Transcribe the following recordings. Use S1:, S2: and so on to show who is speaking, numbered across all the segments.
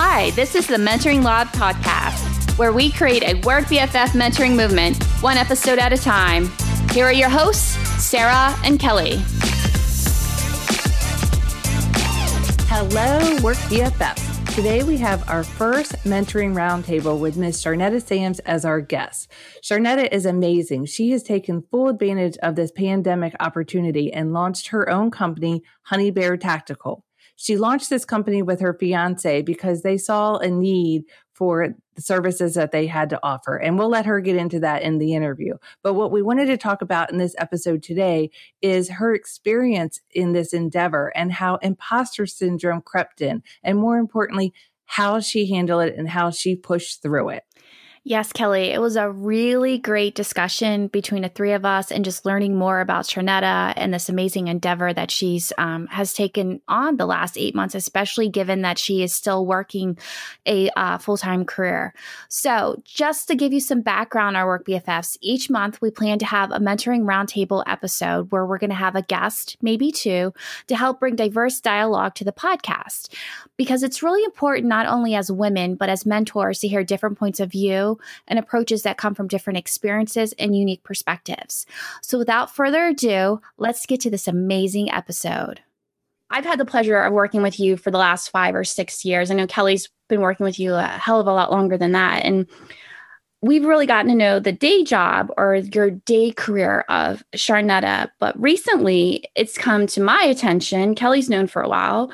S1: Hi, this is the Mentoring Lab podcast, where we create a Work BFF mentoring movement, one episode at a time. Here are your hosts, Sarah and Kelly.
S2: Hello, Work BFFs. Today we have our first mentoring roundtable with Ms. Charneta Samms as our guest. Charneta is amazing. She has taken full advantage of this pandemic opportunity and launched her own company, Honey Bear Tactical. She launched this company with her fiance because they saw a need for the services that they had to offer. And we'll let her get into that in the interview. But what we wanted to talk about in this episode today is her experience in this endeavor and how imposter syndrome crept in. And more importantly, how she handled it and how she pushed through it.
S1: Yes, Kelly, it was a really great discussion between the three of us and just learning more about Charneta and this amazing endeavor that she's um, has taken on the last eight months, especially given that she is still working a uh, full time career. So, just to give you some background, our work BFFs, each month we plan to have a mentoring roundtable episode where we're going to have a guest, maybe two, to help bring diverse dialogue to the podcast because it's really important not only as women but as mentors to hear different points of view and approaches that come from different experiences and unique perspectives. So, without further ado, let's get to this amazing episode. I've had the pleasure of working with you for the last five or six years. I know Kelly's been working with you a hell of a lot longer than that. And we've really gotten to know the day job or your day career of Charneta. But recently, it's come to my attention, Kelly's known for a while,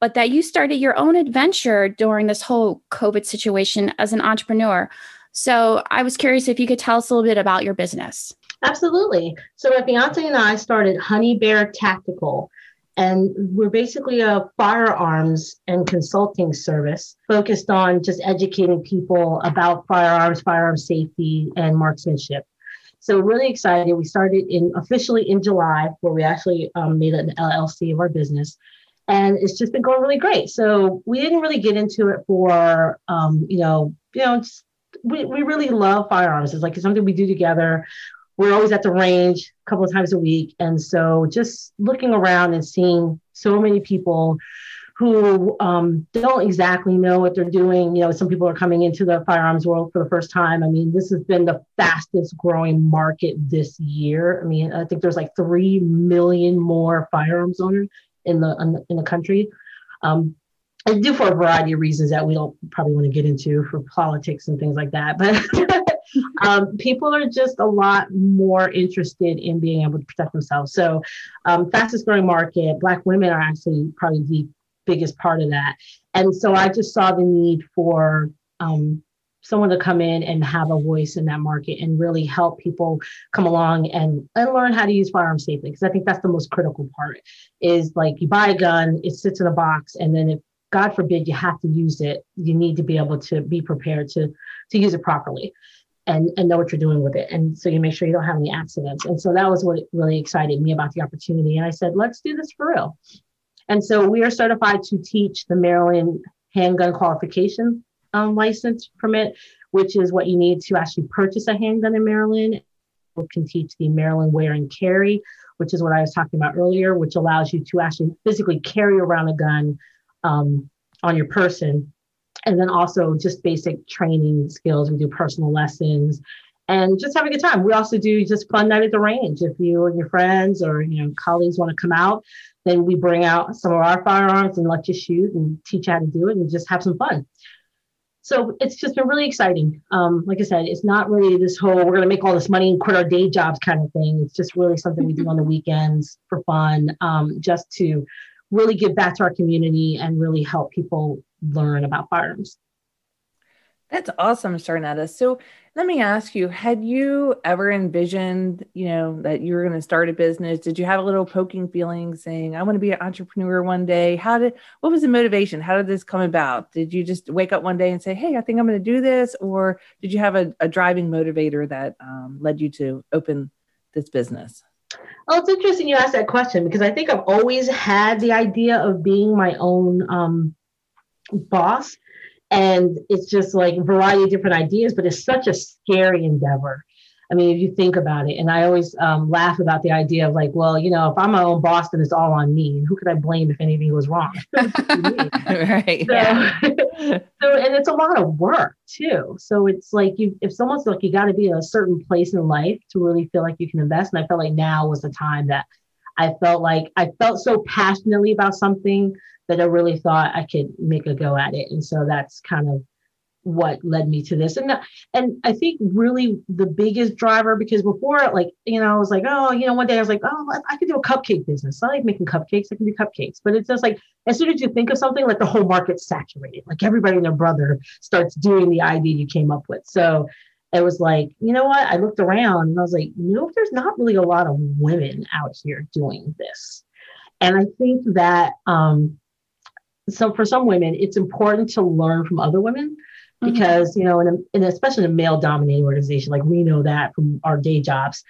S1: but that you started your own adventure during this whole COVID situation as an entrepreneur. So I was curious if you could tell us a little bit about your business.
S3: Absolutely. So my fiance and I started Honey Bear Tactical, and we're basically a firearms and consulting service focused on just educating people about firearms, firearm safety, and marksmanship. So really excited. We started in officially in July, where we actually um, made an LLC of our business, and it's just been going really great. So we didn't really get into it for um, you know you know we, we really love firearms. It's like it's something we do together. We're always at the range a couple of times a week. And so just looking around and seeing so many people who um, don't exactly know what they're doing. You know, some people are coming into the firearms world for the first time. I mean, this has been the fastest growing market this year. I mean, I think there's like three million more firearms owners in the in the country. Um, I do for a variety of reasons that we don't probably want to get into for politics and things like that. But um, people are just a lot more interested in being able to protect themselves. So, um, fastest growing market, Black women are actually probably the biggest part of that. And so I just saw the need for um, someone to come in and have a voice in that market and really help people come along and, and learn how to use firearms safely because i think that's the most critical part is like you buy a gun it sits in a box and then if God forbid you have to use it, you need to be able to be prepared to to use it properly and, and know what you're doing with it. And so you make sure you don't have any accidents. And so that was what really excited me about the opportunity. And I said, let's do this for real. And so we are certified to teach the Maryland handgun qualification um, license permit, which is what you need to actually purchase a handgun in Maryland. We can teach the Maryland wear and carry, which is what I was talking about earlier, which allows you to actually physically carry around a gun um, on your person. And then also just basic training skills. We do personal lessons and just have a good time. We also do just fun night at the range. If you and your friends or you know colleagues want to come out, then we bring out some of our firearms and let you shoot and teach you how to do it and just have some fun. So it's just been really exciting. Um, like I said, it's not really this whole we're going to make all this money and quit our day jobs kind of thing. It's just really something we do on the weekends for fun, um, just to really give back to our community and really help people learn about firearms.
S2: That's awesome, Charneta. So let me ask you, had you ever envisioned, you know, that you were going to start a business? Did you have a little poking feeling saying, I want to be an entrepreneur one day? How did, what was the motivation? How did this come about? Did you just wake up one day and say, Hey, I think I'm going to do this? Or did you have a, a driving motivator that um, led you to open this business?
S3: Oh, it's interesting you asked that question because I think I've always had the idea of being my own um, boss. And it's just like a variety of different ideas, but it's such a scary endeavor. I mean, if you think about it, and I always um, laugh about the idea of like, well, you know, if I'm my own boss, then it's all on me. And who could I blame if anything goes wrong? right. So, yeah. so, and it's a lot of work too. So it's like you, if someone's like, you got to be in a certain place in life to really feel like you can invest. And I felt like now was the time that I felt like I felt so passionately about something that I really thought I could make a go at it. And so that's kind of what led me to this. And and i think really the biggest driver because before like you know i was like oh you know one day i was like oh i could do a cupcake business. I like making cupcakes. I can do cupcakes. But it's just like as soon as you think of something like the whole market's saturated. Like everybody and their brother starts doing the idea you came up with. So it was like you know what? I looked around and i was like nope there's not really a lot of women out here doing this. And i think that um so for some women it's important to learn from other women. Because mm-hmm. you know in, a, in especially in a male dominated organization like we know that from our day jobs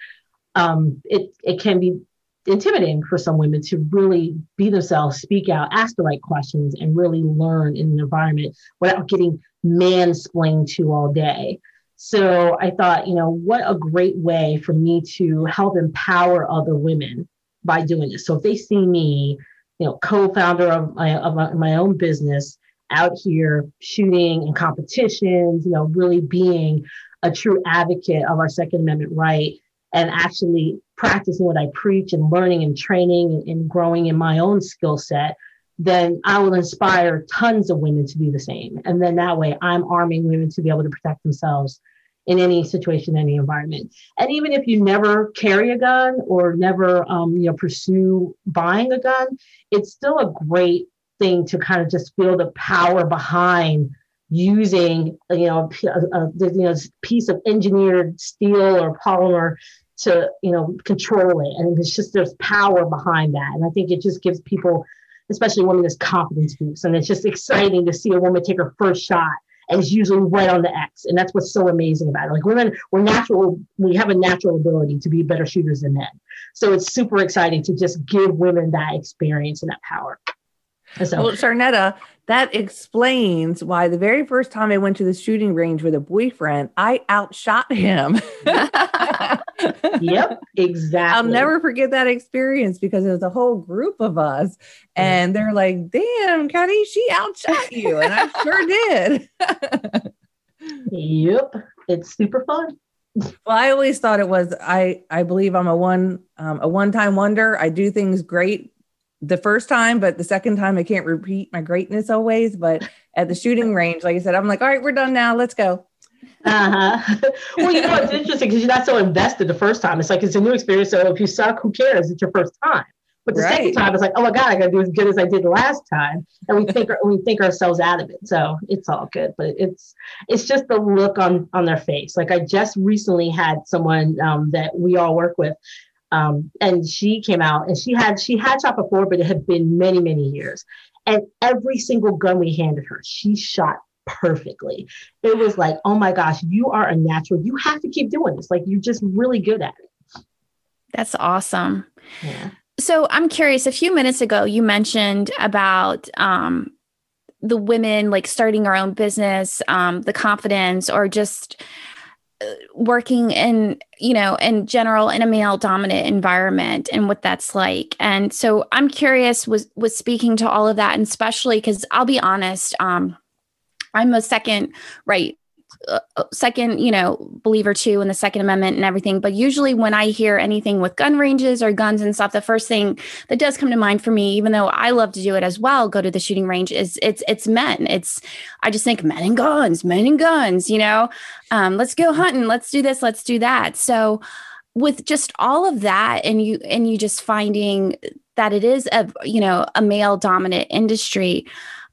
S3: um, it, it can be intimidating for some women to really be themselves speak out ask the right questions and really learn in an environment without getting mansplained to all day so i thought you know what a great way for me to help empower other women by doing this so if they see me you know co-founder of my, of my own business out here shooting in competitions, you know, really being a true advocate of our Second Amendment right and actually practicing what I preach and learning and training and, growing in my own skill set, then I will inspire tons of women to do the same. And then that way I'm arming women to be able to protect themselves in any situation, any environment. And even if you never carry a gun or never, um, you know, pursue buying a gun, it's still a great thing to kind of just feel the power behind using you know a, a, uh, uh, you know piece of engineered steel or polymer to you know control it and it's just there's power behind that and i think it just gives people especially women this confidence boost and it's just exciting to see a woman take her first shot and it's usually right on the X. And that's what's so amazing about it. Like women, we're natural, we have a natural ability to be better shooters than men. So it's super exciting to just give women that experience and that power.
S2: So. Well, Charneta, that explains why the very first time I went to the shooting range with a boyfriend, I outshot him.
S3: yep, exactly.
S2: I'll never forget that experience because it was a whole group of us, and they're like, "Damn, Cuddy, she outshot you," and I sure did.
S3: yep, it's super fun.
S2: Well, I always thought it was. I I believe I'm a one um, a one time wonder. I do things great the first time, but the second time I can't repeat my greatness always. But at the shooting range, like I said, I'm like, all right, we're done now. Let's go.
S3: Uh-huh. well, you know, it's interesting because you're not so invested the first time. It's like it's a new experience. So if you suck, who cares? It's your first time. But the right. second time, it's like, oh my God, I gotta do as good as I did last time. And we think we think ourselves out of it. So it's all good. But it's it's just the look on on their face. Like I just recently had someone um, that we all work with um, and she came out and she had she had shot before, but it had been many many years. And every single gun we handed her, she shot perfectly. It was like, oh my gosh, you are a natural. You have to keep doing this. Like you're just really good at it.
S1: That's awesome. Yeah. So I'm curious. A few minutes ago, you mentioned about um, the women like starting our own business, um, the confidence, or just working in you know in general in a male dominant environment and what that's like. And so i'm curious was was speaking to all of that and especially because i'll be honest um i'm a second right second, you know, believer too in the Second Amendment and everything. But usually, when I hear anything with gun ranges or guns and stuff, the first thing that does come to mind for me, even though I love to do it as well, go to the shooting range, is it's it's men. It's I just think men and guns, men and guns. You know, um, let's go hunting, let's do this, let's do that. So with just all of that, and you and you just finding that it is a you know a male dominant industry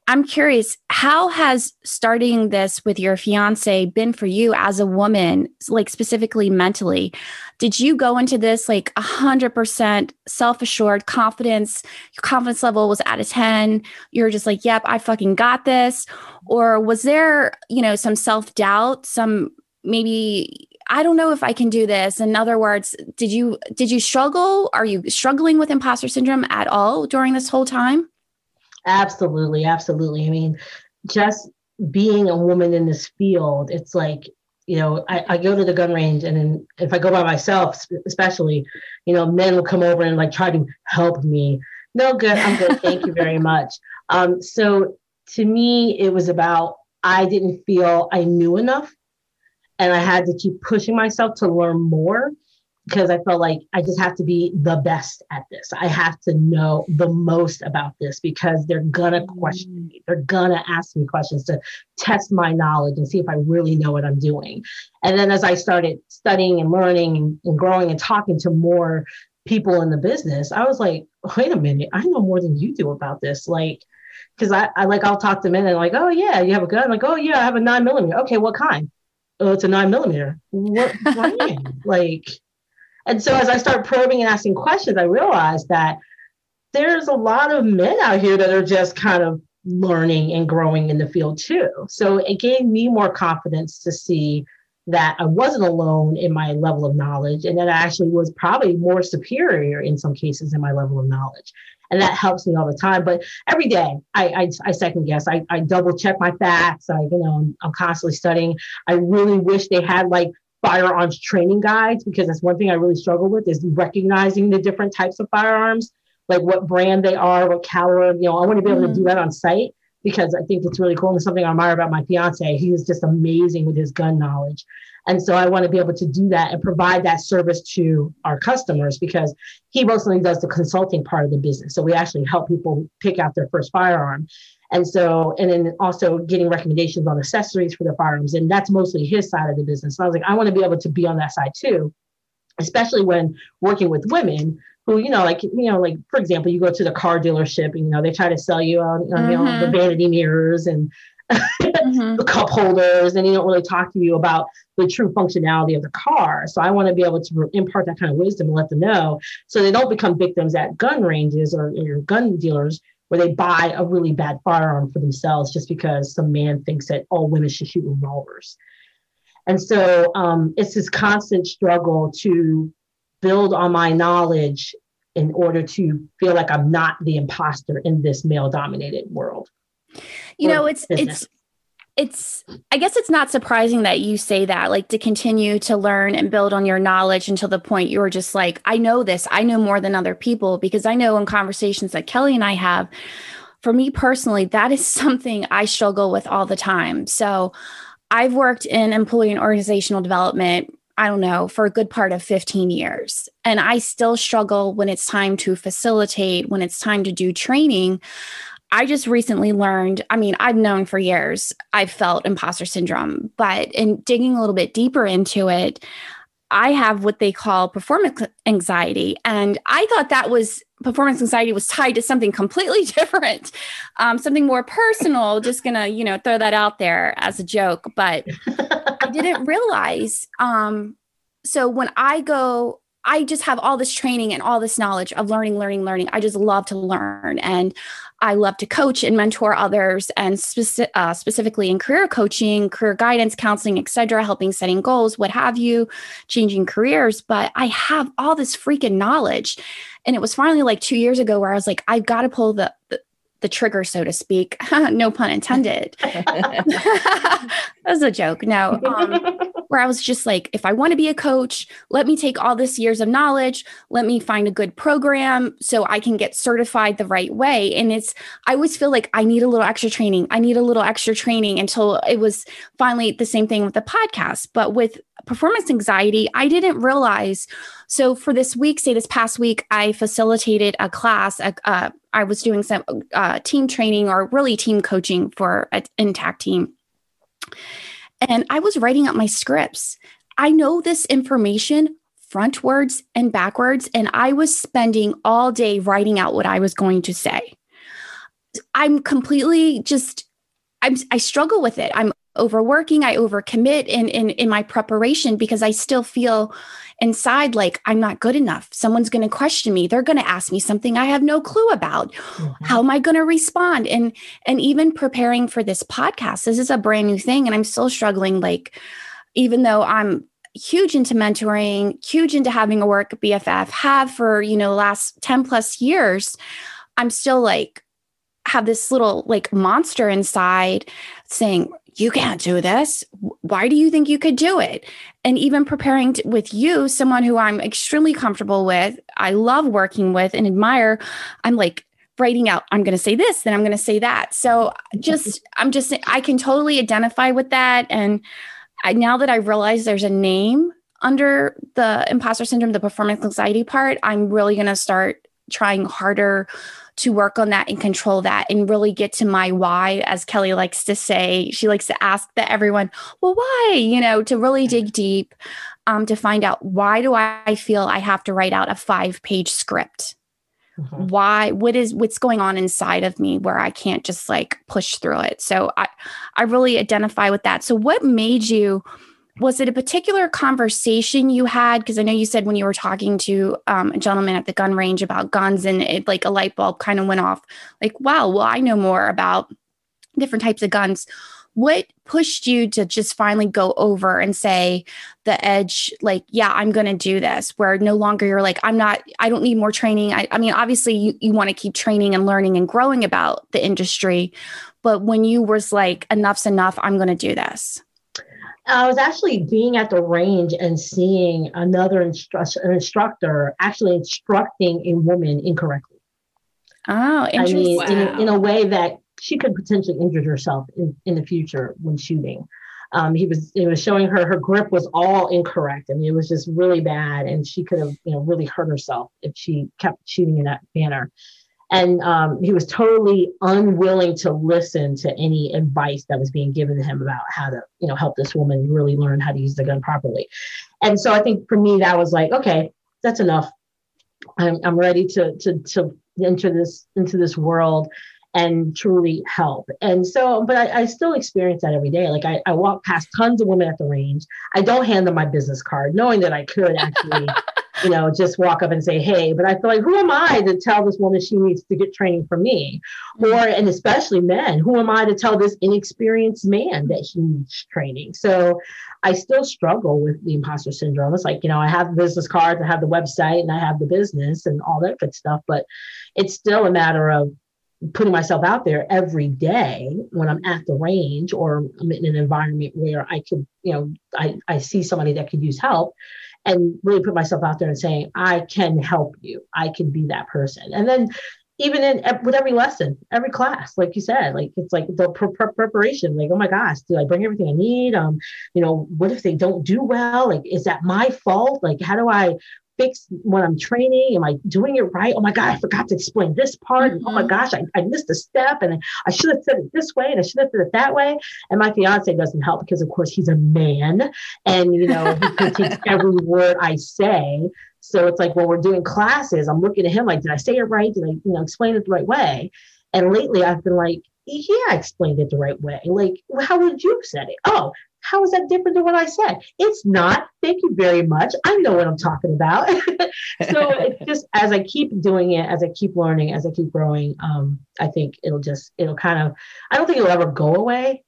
S1: I'm curious, how has starting this with your fiance been for you as a woman, like specifically mentally? Did you go into this like 100% self assured confidence? Your confidence level was at a 10. You're just like, yep, I fucking got this. Or was there, you know, some self doubt, some maybe I don't know if I can do this. In other words, did you did you struggle? Are you struggling with imposter syndrome at all during this whole time?
S3: Absolutely, absolutely. I mean, just being a woman in this field, it's like you know, I, I go to the gun range and then if I go by myself, especially, you know, men will come over and like try to help me. No good. I'm good. Thank you very much. Um, so to me, it was about I didn't feel I knew enough and I had to keep pushing myself to learn more because I felt like I just have to be the best at this. I have to know the most about this because they're gonna question mm. me. They're gonna ask me questions to test my knowledge and see if I really know what I'm doing. And then as I started studying and learning and, and growing and talking to more people in the business, I was like, wait a minute, I know more than you do about this. Like, because I, I like I'll talk to men and like, oh yeah, you have a gun. I'm like, oh yeah, I have a nine millimeter. Okay, what kind? Oh, it's a nine millimeter. What brand? like and so as I start probing and asking questions, I realized that there's a lot of men out here that are just kind of learning and growing in the field too. So it gave me more confidence to see that I wasn't alone in my level of knowledge and that I actually was probably more superior in some cases in my level of knowledge. And that helps me all the time. But every day I, I, I second guess, I, I double check my facts. I, you know, I'm, I'm constantly studying. I really wish they had like firearms training guides because that's one thing I really struggle with is recognizing the different types of firearms, like what brand they are, what caliber. You know, I want to be able mm-hmm. to do mm-hmm. that on site because I think it's really cool and something I admire about my fiance. He is just amazing with his gun knowledge. And so I want to be able to do that and provide that service to our customers because he mostly does the consulting part of the business. So we actually help people pick out their first firearm. And so, and then also getting recommendations on accessories for the firearms. And that's mostly his side of the business. So I was like, I want to be able to be on that side too, especially when working with women who, you know, like, you know, like, for example, you go to the car dealership and, you know, they try to sell you on, mm-hmm. you know, the mm-hmm. vanity mirrors and mm-hmm. the cup holders, and they don't really talk to you about the true functionality of the car. So I want to be able to impart that kind of wisdom and let them know so they don't become victims at gun ranges or, or gun dealers where they buy a really bad firearm for themselves just because some man thinks that all women should shoot revolvers. And so um, it's this constant struggle to build on my knowledge in order to feel like I'm not the imposter in this male dominated world.
S1: You know, it's business. it's it's i guess it's not surprising that you say that like to continue to learn and build on your knowledge until the point you're just like i know this i know more than other people because i know in conversations that kelly and i have for me personally that is something i struggle with all the time so i've worked in employee and organizational development I don't know, for a good part of 15 years. And I still struggle when it's time to facilitate, when it's time to do training. I just recently learned, I mean, I've known for years I've felt imposter syndrome, but in digging a little bit deeper into it, I have what they call performance anxiety. And I thought that was performance anxiety was tied to something completely different, um, something more personal. Just gonna, you know, throw that out there as a joke. But I didn't realize. Um, so when I go I just have all this training and all this knowledge of learning, learning, learning. I just love to learn. And I love to coach and mentor others, and speci- uh, specifically in career coaching, career guidance, counseling, etc., helping setting goals, what have you, changing careers. But I have all this freaking knowledge. And it was finally like two years ago where I was like, I've got to pull the, the the trigger, so to speak. no pun intended. that was a joke. No, um, where I was just like, if I want to be a coach, let me take all this years of knowledge, let me find a good program so I can get certified the right way. And it's, I always feel like I need a little extra training. I need a little extra training until it was finally the same thing with the podcast. But with performance anxiety, I didn't realize. So for this week, say this past week, I facilitated a class. Uh, I was doing some uh, team training or really team coaching for an intact team and I was writing up my scripts. I know this information frontwards and backwards, and I was spending all day writing out what I was going to say. I'm completely just, I'm, I struggle with it. I'm overworking, I overcommit in, in, in my preparation because I still feel inside like i'm not good enough. Someone's going to question me. They're going to ask me something i have no clue about. Mm-hmm. how am i going to respond? And and even preparing for this podcast this is a brand new thing and i'm still struggling like even though i'm huge into mentoring huge into having a work bff have for you know the last 10 plus years i'm still like have this little like monster inside saying you can't do this. Why do you think you could do it? And even preparing to, with you, someone who I'm extremely comfortable with, I love working with and admire, I'm like, writing out i'm going to say this then i'm going to say that so just i'm just i can totally identify with that and I, now that i realize there's a name under the imposter syndrome the performance anxiety part i'm really going to start trying harder to work on that and control that and really get to my why as kelly likes to say. She likes to ask that everyone well why? You know to really dig deep um, to find out why do i feel i have to write out a five page script? Mm-hmm. why what is what's going on inside of me where i can't just like push through it? So i i really identify with that. So what made you was it a particular conversation you had? Because i know you said when you were talking to um, a gentleman at the gun range about guns and it like a light bulb kind of went off like wow well i know more about different types of guns. What pushed you to just finally go over and say the edge like yeah i'm going to do this where no longer you're like i'm not i don't need more training. I, I mean obviously you, you want to keep training and learning and growing about the industry but when you was like enough's enough i'm going to do this
S3: I was actually being at the range and seeing another instru- instructor actually instructing a woman incorrectly.
S1: Oh, interesting. I mean,
S3: wow. in, a, in, a, way that she could potentially injure herself in, in the future when shooting. Um, he was he was showing her her grip was all incorrect. I mean, it was just really bad, and she could have you know really hurt herself if she kept shooting in that manner. And um, he was totally unwilling to listen to any advice that was being given to him about how to you know help this woman really learn how to use the gun properly. And so I think for me that was like okay, that's enough. I'm I'm ready to to to enter this into this world and truly help. And so, but I, I, still experience that every day. Like I, I walk past tons of women at the range. I don't hand them my business card, knowing that I could actually, you know, just walk up and say, hey, but I feel like, who am I to tell this woman she needs to get training from me? Mm-hmm. Or, and especially men, who am I to tell this inexperienced man that he needs training? So I still struggle with the imposter syndrome. It's like, you know, I have the business cards, I have the website, and I have the business and all that good stuff, but it's still a matter of putting myself out there every day when I'm at the range or I'm in an environment where I could, you know, I, I see somebody that could use help and really put myself out there and saying, I can help you. I can be that person. And then even in with every lesson, every class, like you said, like it's like the pre- pre- preparation. Like, oh my gosh, do I bring everything I need? Um, you know, what if they don't do well? Like, is that my fault? Like, how do I fix when I'm training? Am I doing it right? Oh my God, I forgot to explain this part. Mm-hmm. Oh my mm-hmm. gosh, I, I missed a step and I should have said it this way and I should have said it that way. And my fiance doesn't help because, of course, he's a man and, you know, he critiques every word I say. So it's like when we're doing classes, I'm looking at him like, did I say it right? Did I, you know, explain it the right way? And lately I've been like, yeah, I explained it the right way. Like, how would you have said it? Oh, how is that different than what I said? It's not. Thank you very much. I know what I'm talking about. so it's just as I keep doing it, as I keep learning, as I keep growing, um, I think it'll just it'll kind of I don't think it'll ever go away.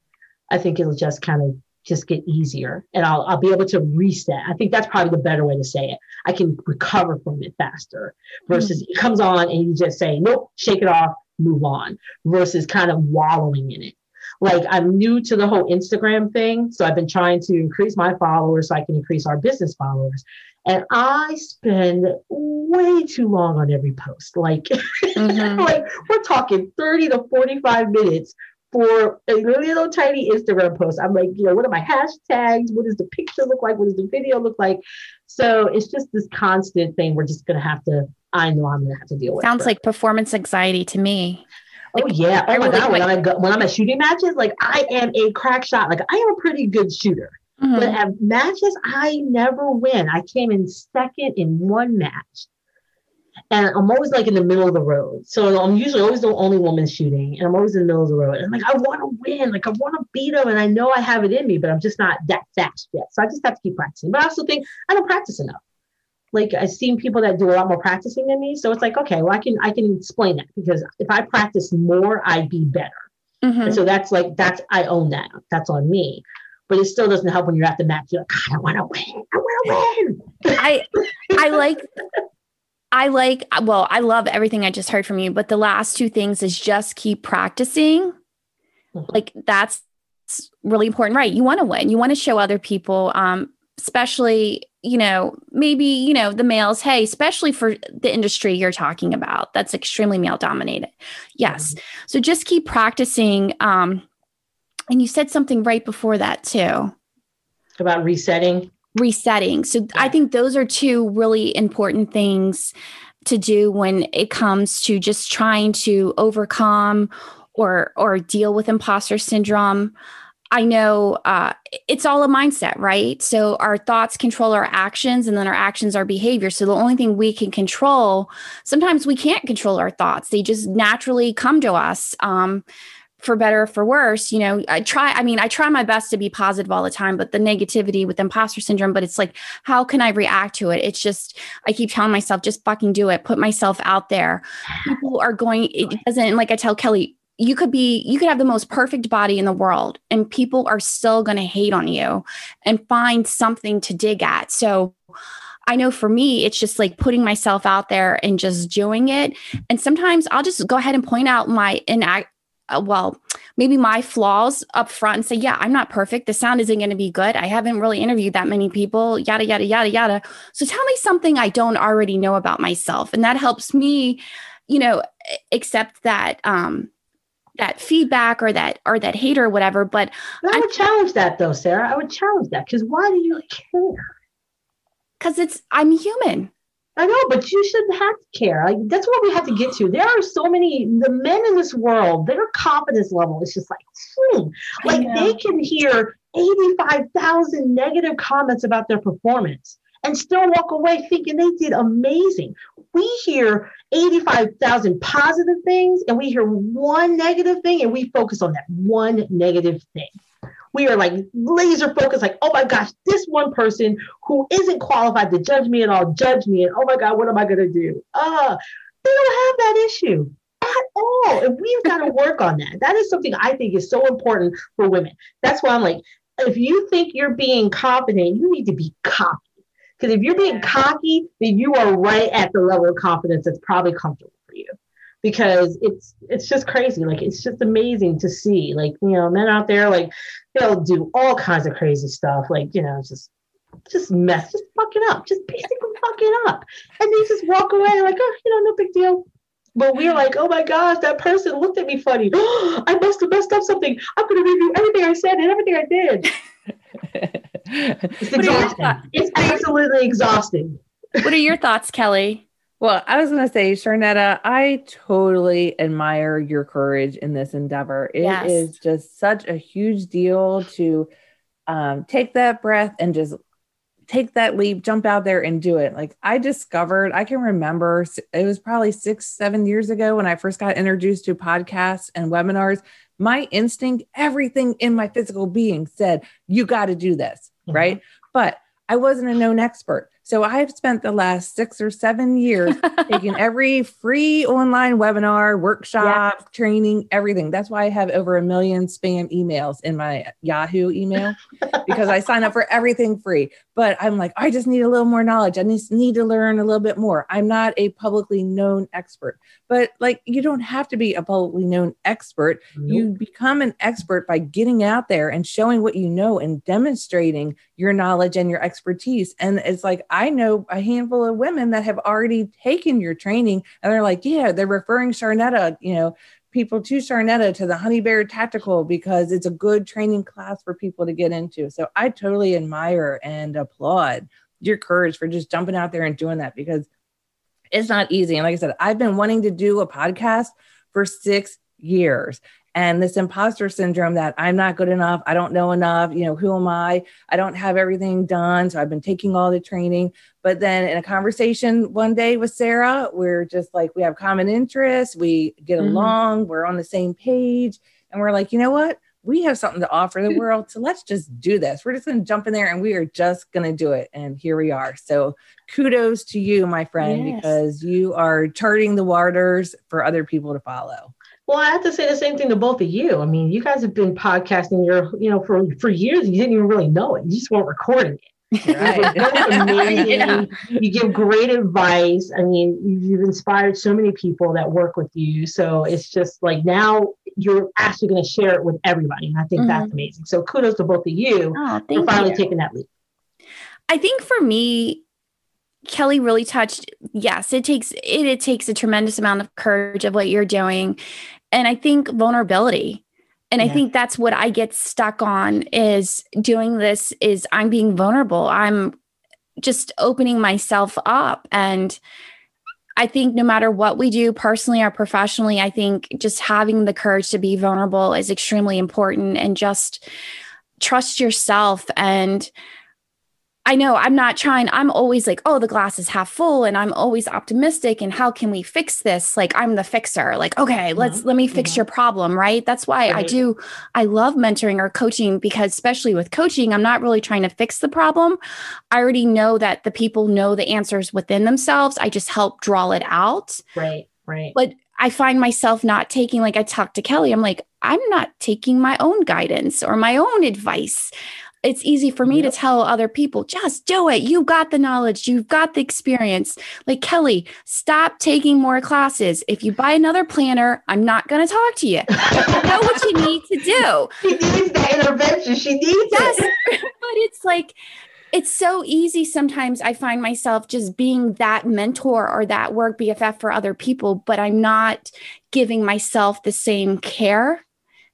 S3: I think it'll just kind of just get easier and I'll, I'll be able to reset. I think that's probably the better way to say it. I can recover from it faster versus mm-hmm. it comes on and you just say, nope, shake it off, move on versus kind of wallowing in it. Like I'm new to the whole Instagram thing. So I've been trying to increase my followers so I can increase our business followers. And I spend way too long on every post. Like, mm-hmm. like we're talking 30 to 45 minutes for a little tiny Instagram post. I'm like, you know, what are my hashtags? What does the picture look like? What does the video look like? So it's just this constant thing we're just gonna have to, I know I'm gonna have to deal with. It.
S1: Sounds like performance anxiety to me.
S3: Like, oh yeah. Oh my god. When I'm at, when I'm at shooting matches, like I am a crack shot. Like I am a pretty good shooter. Mm-hmm. But at matches, I never win. I came in second in one match. And I'm always like in the middle of the road. So I'm usually always the only woman shooting. And I'm always in the middle of the road. And I'm like, I want to win. Like I want to beat them. And I know I have it in me, but I'm just not that fast yet. So I just have to keep practicing. But I also think I don't practice enough like I've seen people that do a lot more practicing than me. So it's like, okay, well, I can I can explain that because if I practice more, I'd be better. Mm-hmm. And so that's like that's I own that. That's on me. But it still doesn't help when you're at the match. You're like, God, I want to win. I want
S1: to win. I I like I like well, I love everything I just heard from you, but the last two things is just keep practicing. Mm-hmm. Like that's really important, right? You want to win. You want to show other people, um, especially you know maybe you know the males hey especially for the industry you're talking about that's extremely male dominated. Yes. Mm-hmm. so just keep practicing um and you said something right before that too.
S3: About resetting?
S1: Resetting. So yeah. i think those are two really important things to do when it comes to just trying to overcome or or deal with imposter syndrome I know uh, it's all a mindset, right? So our thoughts control our actions, and then our actions our behavior. So the only thing we can control, sometimes we can't control our thoughts; they just naturally come to us. Um, for better or for worse, you know, I try, I mean, I try my best to be positive all the time, but the negativity with imposter syndrome, but it's like, how can I react to it? It's just, I keep telling myself, just fucking do it, put myself out there. People are going, it doesn't, like I tell Kelly, you could be you could have the most perfect body in the world and people are still going to hate on you and find something to dig at. So i know for me it's just like putting myself out there and just doing it. And sometimes i'll just go ahead and point out my inact uh, well maybe my flaws up front and say yeah i'm not perfect. The sound isn't going to be good. I haven't really interviewed that many people yada yada yada yada. So tell me something i don't already know about myself. And that helps me you know accept that um that feedback or that or that hate or whatever. But
S3: I would challenge that though, Sarah. I would challenge that because why do you care?
S1: Because it's I'm human.
S3: I know, but you shouldn't have to care. Like that's what we have to get to. There are so many the men in this world. Their confidence level is just like, hmm. like they can hear eighty-five thousand negative comments about their performance and still walk away thinking they did amazing. We hear 85,000 positive things and we hear one negative thing and we focus on that one negative thing. We are like laser focused, like, oh my gosh, this one person who isn't qualified to judge me at all, judge me, and oh my God, what am I going to do? Uh, they don't have that issue at all. And we've got to work on that. That is something I think is so important for women. That's why I'm like, if you think you're being confident, you need to be cocky because if you're being cocky, then you are right at the level of confidence that's probably comfortable for you. Because it's it's just crazy. Like it's just amazing to see. Like, you know, men out there, like they'll do all kinds of crazy stuff. Like, you know, just just mess, just fuck it up, just basically fuck it up. And they just walk away like, oh, you know, no big deal. But we're like, oh my gosh, that person looked at me funny. I must have messed up something. I'm going to review everything I said and everything I did. it's exhausting. It's absolutely exhausting.
S1: What are your thoughts, Kelly?
S2: Well, I was going to say, Charneta, I totally admire your courage in this endeavor. It yes. is just such a huge deal to um, take that breath and just take that leap, jump out there and do it. Like I discovered, I can remember it was probably six, seven years ago when I first got introduced to podcasts and webinars my instinct, everything in my physical being said, you got to do this. Mm-hmm. Right. But I wasn't a known expert. So I've spent the last six or seven years taking every free online webinar, workshop, yeah. training, everything. That's why I have over a million spam emails in my Yahoo email because I sign up for everything free. But I'm like, I just need a little more knowledge. I just need to learn a little bit more. I'm not a publicly known expert, but like you don't have to be a publicly known expert. Nope. You become an expert by getting out there and showing what you know and demonstrating your knowledge and your expertise. And it's like, I know a handful of women that have already taken your training and they're like, yeah, they're referring Charneta, you know, people to Charneta to the Honey Bear Tactical because it's a good training class for people to get into. So I totally admire and applaud your courage for just jumping out there and doing that because it's not easy. And like I said, I've been wanting to do a podcast for six years and this imposter syndrome that I'm not good enough, I don't know enough, you know, who am I? I don't have everything done. So I've been taking all the training. But then in a conversation one day with Sarah, we're just like, we have common interests, we get mm-hmm. along, we're on the same page. And we're like, you know what? We have something to offer the world. So let's just do this. We're just going to jump in there and we are just going to do it. And here we are. So kudos to you, my friend, yes. because you are charting the waters for other people to follow.
S3: Well, I have to say the same thing to both of you. I mean, you guys have been podcasting your, you know, for for years. You didn't even really know it. You just weren't recording it. Right. yeah. You give great advice. I mean, you've inspired so many people that work with you. So it's just like now you're actually going to share it with everybody. And I think mm-hmm. that's amazing. So kudos to both of you oh, for finally you. taking that leap.
S1: I think for me, Kelly really touched. Yes, it takes it, it takes a tremendous amount of courage of what you're doing, and I think vulnerability. And yeah. I think that's what I get stuck on is doing this. Is I'm being vulnerable. I'm just opening myself up and I think no matter what we do personally or professionally, I think just having the courage to be vulnerable is extremely important and just trust yourself and I know I'm not trying, I'm always like, oh, the glass is half full and I'm always optimistic. And how can we fix this? Like, I'm the fixer. Like, okay, mm-hmm. let's let me fix mm-hmm. your problem. Right. That's why right. I do, I love mentoring or coaching because, especially with coaching, I'm not really trying to fix the problem. I already know that the people know the answers within themselves. I just help draw it out.
S3: Right. Right.
S1: But I find myself not taking, like, I talked to Kelly, I'm like, I'm not taking my own guidance or my own advice it's easy for me yep. to tell other people, just do it. You've got the knowledge, you've got the experience. Like Kelly, stop taking more classes. If you buy another planner, I'm not going to talk to you. you know what you need to do.
S3: She needs the intervention. She needs yes. it.
S1: but it's like, it's so easy sometimes i find myself just being that mentor or that work bff for other people but i'm not giving myself the same care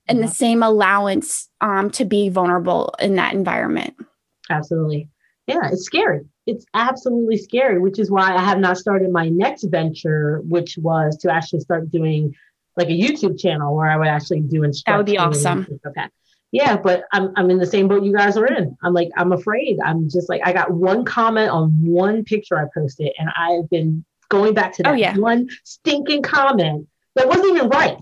S1: and the same allowance um, to be vulnerable in that environment.
S3: Absolutely. Yeah, it's scary. It's absolutely scary, which is why I have not started my next venture, which was to actually start doing like a YouTube channel where I would actually do instruction.
S1: That would be awesome.
S3: Okay. Yeah, but I'm I'm in the same boat you guys are in. I'm like, I'm afraid. I'm just like, I got one comment on one picture I posted, and I've been going back to oh, that oh, yeah. one stinking comment that wasn't even right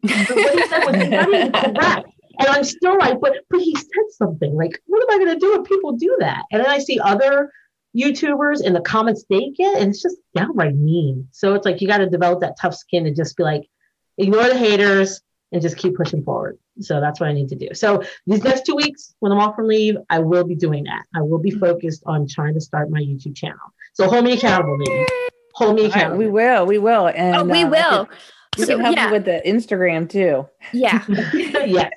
S3: what he said was not even correct. And I'm still like, but but he said something. Like, what am I gonna do if people do that? And then I see other YouTubers and the comments they get, and it's just downright mean. So it's like you got to develop that tough skin and just be like, ignore the haters and just keep pushing forward. So that's what I need to do. So these next two weeks, when I'm off from leave, I will be doing that. I will be focused on trying to start my YouTube channel. So hold me accountable, maybe. Hold me accountable.
S2: Right, we will. We will.
S1: And oh, we uh, will.
S2: We so, can help yeah. you with the Instagram too.
S1: Yeah.
S3: yeah.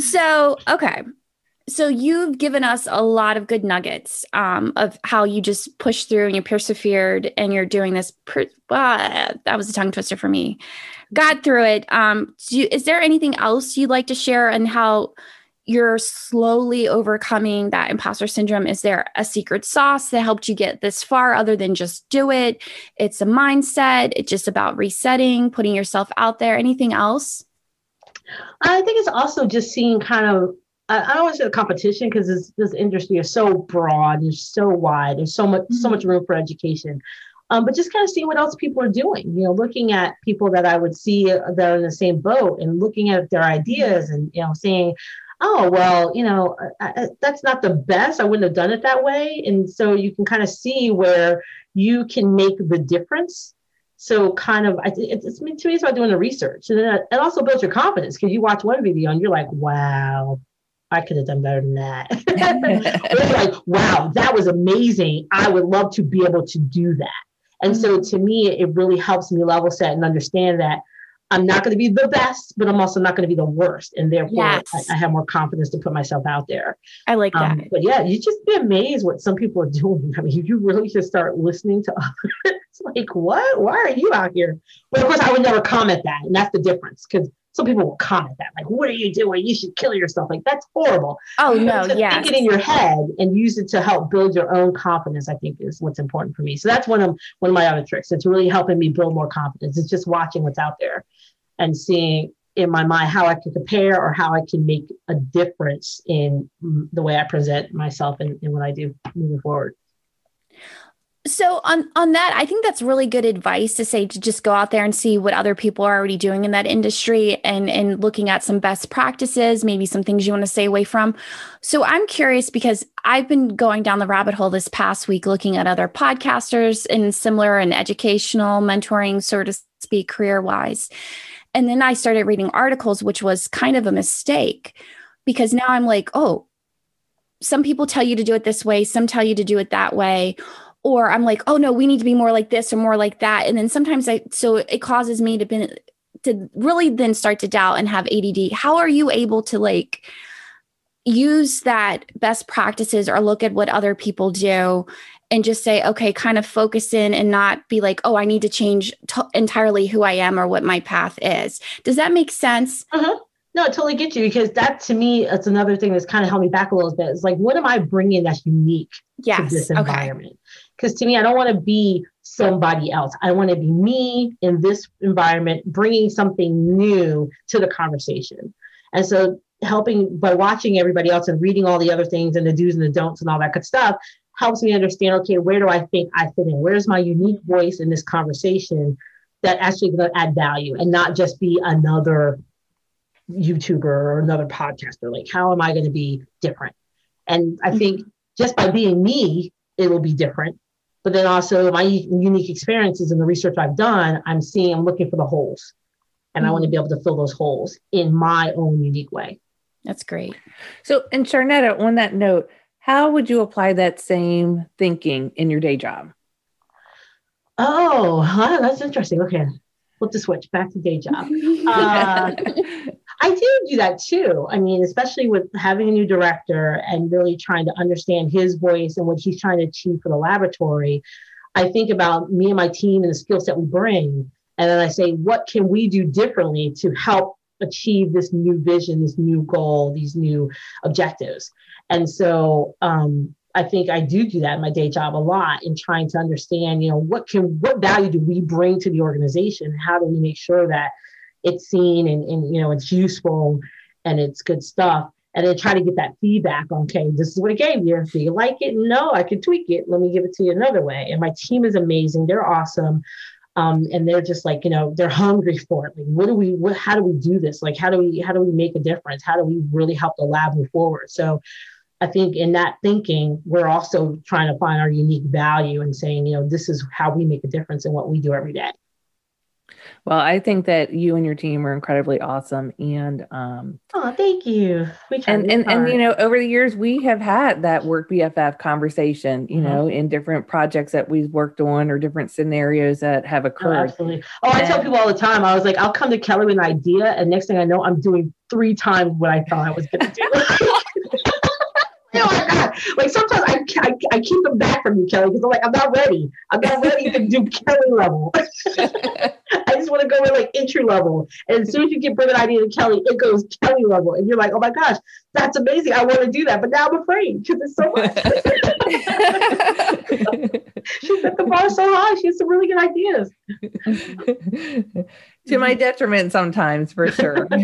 S1: so, okay. So you've given us a lot of good nuggets um, of how you just push through and you persevered and you're doing this. Per- uh, that was a tongue twister for me. Got through it. Um, you, is there anything else you'd like to share and how you're slowly overcoming that imposter syndrome is there a secret sauce that helped you get this far other than just do it it's a mindset it's just about resetting putting yourself out there anything else
S3: i think it's also just seeing kind of I don't want to say the competition because this, this industry is so broad and so wide. There's so much mm-hmm. so much room for education. Um, but just kind of seeing what else people are doing. You know, looking at people that I would see that are in the same boat and looking at their ideas and you know saying, oh well you know I, I, that's not the best i wouldn't have done it that way and so you can kind of see where you can make the difference so kind of it's, it's to me it's about doing the research and then it also builds your confidence because you watch one video and you're like wow I could have done better than that. it's like, wow, that was amazing. I would love to be able to do that. And so mm-hmm. to me, it really helps me level set and understand that I'm not going to be the best, but I'm also not going to be the worst. And therefore, yes. I, I, have more confidence to put myself out there.
S1: I like that. Um,
S3: but yeah, you just be amazed what some people are doing. I mean, you really just start listening to others. it's like, what? Why are you out here? But of course, I would never comment that. And that's the difference because some people will comment that, like, what are you doing? You should kill yourself. Like, that's horrible.
S1: Oh, no. Yeah.
S3: Think it in your head and use it to help build your own confidence, I think is what's important for me. So that's one of one of my other tricks. It's really helping me build more confidence. It's just watching what's out there and seeing in my mind how I can compare or how I can make a difference in mm, the way I present myself and, and what I do moving forward.
S1: So on on that, I think that's really good advice to say to just go out there and see what other people are already doing in that industry and and looking at some best practices, maybe some things you want to stay away from. So I'm curious because I've been going down the rabbit hole this past week looking at other podcasters in similar and educational mentoring, so to speak, career wise. And then I started reading articles, which was kind of a mistake because now I'm like, oh, some people tell you to do it this way, some tell you to do it that way. Or I'm like, oh no, we need to be more like this or more like that. And then sometimes I, so it causes me to be, to really then start to doubt and have ADD, how are you able to like use that best practices or look at what other people do and just say, okay, kind of focus in and not be like, oh, I need to change t- entirely who I am or what my path is. Does that make sense?
S3: Uh-huh. No, I totally get you because that to me, it's another thing that's kind of held me back a little bit. It's like, what am I bringing that's unique
S1: yes.
S3: to this environment? Because okay. to me, I don't want to be somebody else. I want to be me in this environment, bringing something new to the conversation. And so, helping by watching everybody else and reading all the other things and the do's and the don'ts and all that good stuff helps me understand okay, where do I think I fit in? Where's my unique voice in this conversation that actually going to add value and not just be another YouTuber or another podcaster? Like, how am I going to be different? And I think just by being me, it will be different. But then also my unique experiences and the research I've done, I'm seeing, I'm looking for the holes. And mm-hmm. I want to be able to fill those holes in my own unique way.
S1: That's great.
S2: So, and Charneta, on that note, how would you apply that same thinking in your day job?
S3: Oh, that's interesting. Okay, flip the switch back to day job. Uh, I do do that too. I mean, especially with having a new director and really trying to understand his voice and what he's trying to achieve for the laboratory. I think about me and my team and the skill set we bring. And then I say, what can we do differently to help achieve this new vision, this new goal, these new objectives? And so um, I think I do do that in my day job a lot in trying to understand, you know, what can, what value do we bring to the organization? How do we make sure that it's seen and, and you know it's useful and it's good stuff? And then try to get that feedback on okay this is what it gave you. Do you like it? No i can tweak it. Let me give it to you another way. And my team is amazing. They're awesome. Um, and they're just like you know they're hungry for it. Like what do we what how do we do this? Like how do we how do we make a difference? How do we really help the lab move forward? So i think in that thinking we're also trying to find our unique value and saying you know this is how we make a difference in what we do every day
S2: well, I think that you and your team are incredibly awesome. And um
S3: oh, thank you.
S2: We and and, and you know, over the years we have had that work BFF conversation, you mm-hmm. know, in different projects that we've worked on or different scenarios that have oh, occurred. Oh,
S3: absolutely. Oh, I tell people all the time, I was like, I'll come to Kelly with an idea, and next thing I know, I'm doing three times what I thought I was gonna do. oh my God. Like sometimes I, I, I keep them back from you, Kelly, because I'm like, I'm not ready. I'm not ready to do Kelly level. I just want to go in like entry level. And as soon as you get bring an idea to Kelly, it goes Kelly level. And you're like, oh my gosh, that's amazing. I want to do that. But now I'm afraid because it's so much. she set the bar so high. She has some really good ideas.
S2: To my detriment sometimes for sure.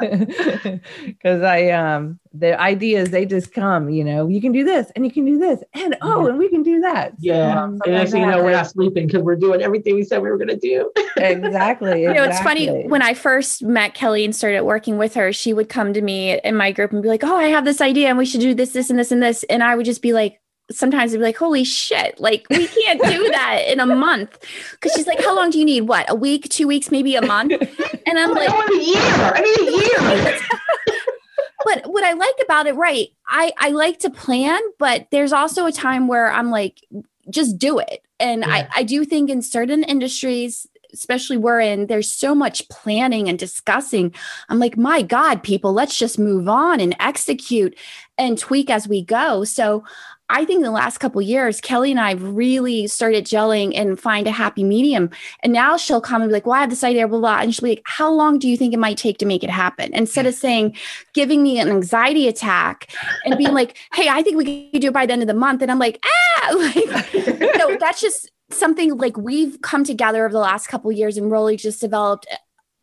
S2: Because I um the ideas they just come, you know, you can do this and you can do this. And oh, and we can do that.
S3: Yeah. Um, and actually, you know, we're not sleeping because we're doing everything we said we were gonna do.
S2: exactly. You
S1: know, it's funny when I first met Kelly and started working with her, she would come to me in my group and be like, Oh, I have this idea and we should do this, this, and this, and this. And I would just be like, sometimes I'd be like, holy shit, like we can't do that in a month. Cause she's like, how long do you need? What, a week, two weeks, maybe a month? And I'm oh like,
S3: a year. I mean, a year.
S1: but what I like about it, right? I, I like to plan, but there's also a time where I'm like, just do it. And yeah. I, I do think in certain industries, especially we're in, there's so much planning and discussing. I'm like, my God, people, let's just move on and execute and tweak as we go. So I think the last couple years, Kelly and I really started gelling and find a happy medium. And now she'll come and be like, "Well, I have this idea, blah blah," and she'll be like, "How long do you think it might take to make it happen?" Instead of saying, giving me an anxiety attack and being like, "Hey, I think we can do it by the end of the month," and I'm like, "Ah!" Like, that's just something like we've come together over the last couple years and really just developed.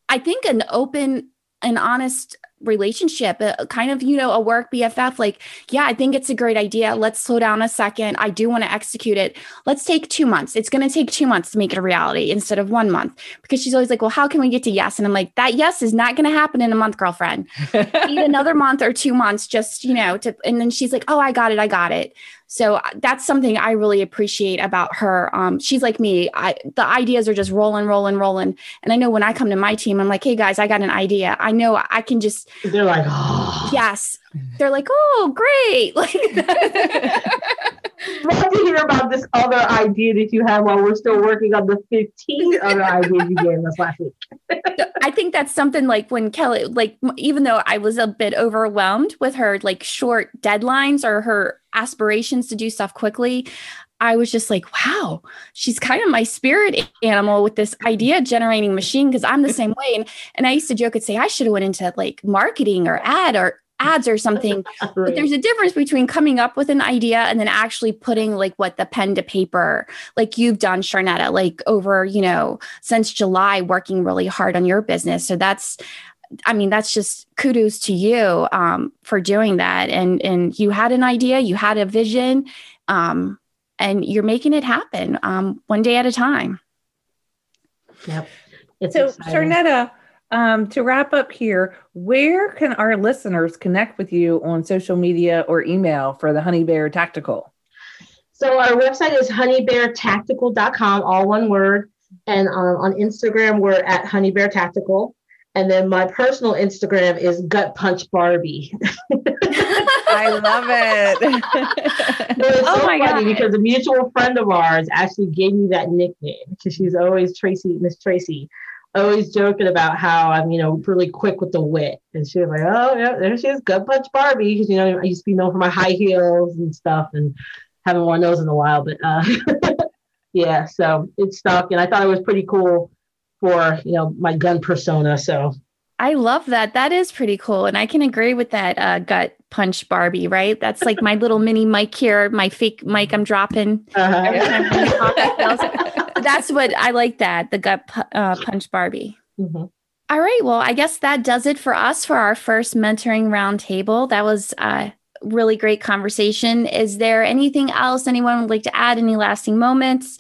S1: I think an open and honest relationship, a, kind of, you know, a work BFF. Like, yeah, I think it's a great idea. Let's slow down a second. I do want to execute it. Let's take two months. It's going to take two months to make it a reality instead of one month. Because she's always like, well, how can we get to yes? And I'm like, that yes is not going to happen in a month, girlfriend. Need another month or two months, just, you know, to, and then she's like, oh, I got it. I got it. So uh, that's something I really appreciate about her. Um, she's like me. I, the ideas are just rolling, rolling, rolling. And I know when I come to my team, I'm like, hey guys, I got an idea. I know I can just.
S3: They're like, oh.
S1: Yes. They're like, oh, great. Like,
S3: love to hear about this other idea that you have while we're still working on the 15 other ideas you gave us last week.
S1: I think that's something like when Kelly, like, even though I was a bit overwhelmed with her like short deadlines or her aspirations to do stuff quickly, I was just like, wow, she's kind of my spirit animal with this idea generating machine because I'm the same way. And and I used to joke and say I should have went into like marketing or ad or ads or something. right. But there's a difference between coming up with an idea and then actually putting like what the pen to paper, like you've done, Charneta, like over, you know, since July, working really hard on your business. So that's I mean, that's just kudos to you um, for doing that. And and you had an idea, you had a vision, um, and you're making it happen um, one day at a time.
S3: Yep.
S2: It's so, Charneta, um, to wrap up here, where can our listeners connect with you on social media or email for the Honey Bear Tactical?
S3: So our website is honeybeartactical.com, all one word. And um, on Instagram, we're at Honey Bear Tactical. And then my personal Instagram is Gut Punch Barbie.
S2: I love it.
S3: it's oh so my funny God. because a mutual friend of ours actually gave me that nickname because she's always Tracy, Miss Tracy, always joking about how I'm, you know, really quick with the wit. And she was like, oh, yeah, there she is, Gut Punch Barbie. Because, you know, I used to be known for my high heels and stuff and haven't worn those in a while. But uh, yeah, so it stuck. And I thought it was pretty cool for you know my gun persona. So
S1: I love that. That is pretty cool, and I can agree with that. Uh, gut punch Barbie, right? That's like my little mini mic here, my fake mic I'm dropping. Uh-huh. That's what I like. That the gut uh, punch Barbie. Mm-hmm. All right. Well, I guess that does it for us for our first mentoring roundtable. That was a really great conversation. Is there anything else anyone would like to add? Any lasting moments?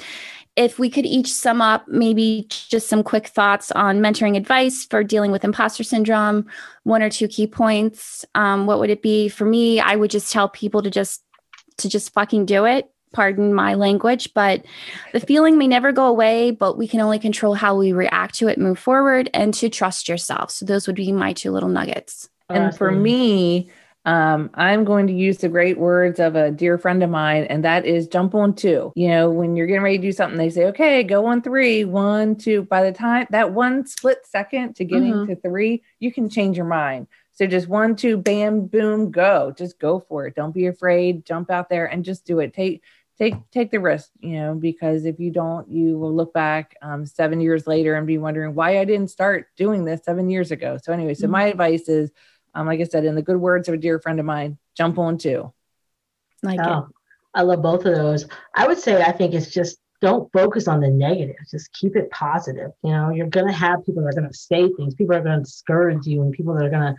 S1: if we could each sum up maybe just some quick thoughts on mentoring advice for dealing with imposter syndrome, one or two key points, um, what would it be for me? I would just tell people to just to just fucking do it. Pardon my language, but the feeling may never go away, but we can only control how we react to it, move forward, and to trust yourself. So those would be my two little nuggets.
S2: And for me, um, I'm going to use the great words of a dear friend of mine, and that is jump on two. You know, when you're getting ready to do something, they say, okay, go on three, one, two. By the time that one split second to getting mm-hmm. to three, you can change your mind. So just one, two, bam, boom, go. Just go for it. Don't be afraid. Jump out there and just do it. Take take take the risk, you know, because if you don't, you will look back um, seven years later and be wondering why I didn't start doing this seven years ago. So anyway, so mm-hmm. my advice is um, like I said, in the good words of a dear friend of mine, jump on two.
S3: Like oh, it. I love both of those. I would say I think it's just don't focus on the negative. Just keep it positive. You know, you're gonna have people that are gonna say things. People are gonna discourage you, and people that are gonna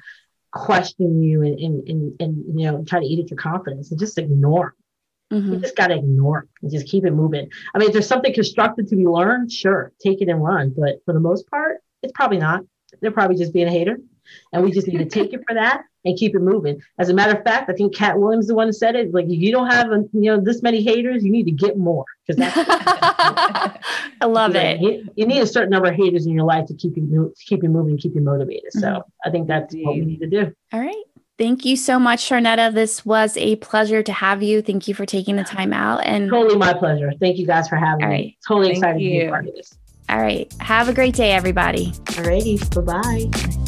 S3: question you and and and, and you know try to eat at your confidence. And just ignore. Mm-hmm. You just gotta ignore and just keep it moving. I mean, if there's something constructive to be learned, sure, take it and run. But for the most part, it's probably not. They're probably just being a hater and we just need to take it for that and keep it moving. As a matter of fact, I think Katt Williams is the one who said it. Like, if you don't have a, you know this many haters, you need to get more because that's.
S1: I love it.
S3: You, you, need a certain number of haters in your life to keep you keep you moving, keep you motivated. So mm-hmm. I think that's what we need to do.
S1: All right. Thank you so much, Charneta. This was a pleasure to have you. Thank you for taking the time out. And
S3: totally my pleasure. Thank you guys for having me. Totally Thank excited you. to be part of this.
S1: All right. Have a great day, everybody.
S3: All righty. Bye bye.